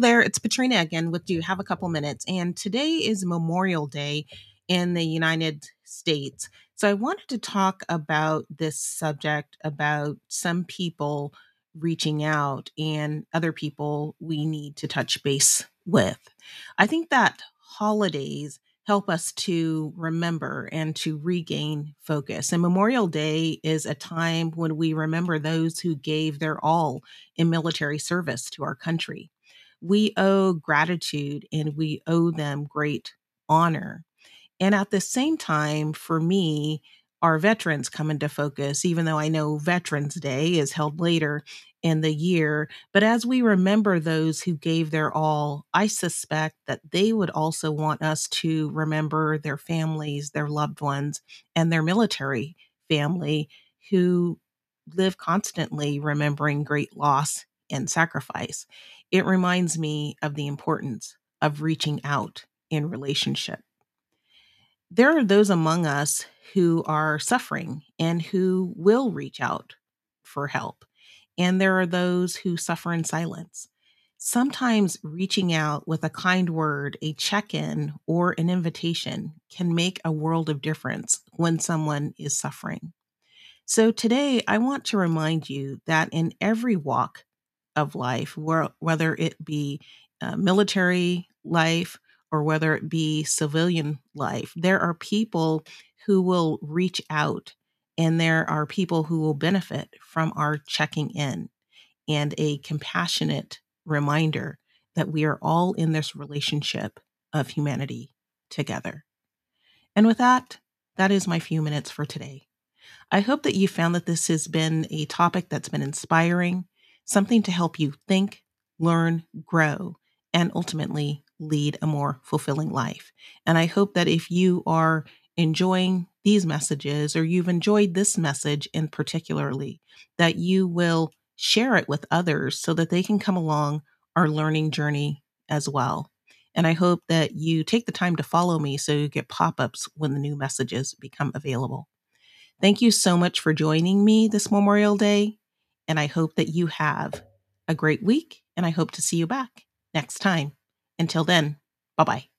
There, it's Petrina again with You Have a Couple Minutes? And today is Memorial Day in the United States. So I wanted to talk about this subject about some people reaching out and other people we need to touch base with. I think that holidays help us to remember and to regain focus. And Memorial Day is a time when we remember those who gave their all in military service to our country. We owe gratitude and we owe them great honor. And at the same time, for me, our veterans come into focus, even though I know Veterans Day is held later in the year. But as we remember those who gave their all, I suspect that they would also want us to remember their families, their loved ones, and their military family who live constantly remembering great loss and sacrifice. It reminds me of the importance of reaching out in relationship there are those among us who are suffering and who will reach out for help. And there are those who suffer in silence. Sometimes reaching out with a kind word, a check in, or an invitation can make a world of difference when someone is suffering. So today, I want to remind you that in every walk of life, whether it be uh, military life, or whether it be civilian life, there are people who will reach out and there are people who will benefit from our checking in and a compassionate reminder that we are all in this relationship of humanity together. And with that, that is my few minutes for today. I hope that you found that this has been a topic that's been inspiring, something to help you think, learn, grow, and ultimately lead a more fulfilling life. And I hope that if you are enjoying these messages or you've enjoyed this message in particularly, that you will share it with others so that they can come along our learning journey as well. And I hope that you take the time to follow me so you get pop ups when the new messages become available. Thank you so much for joining me this Memorial Day. And I hope that you have a great week. And I hope to see you back next time. Until then, bye bye.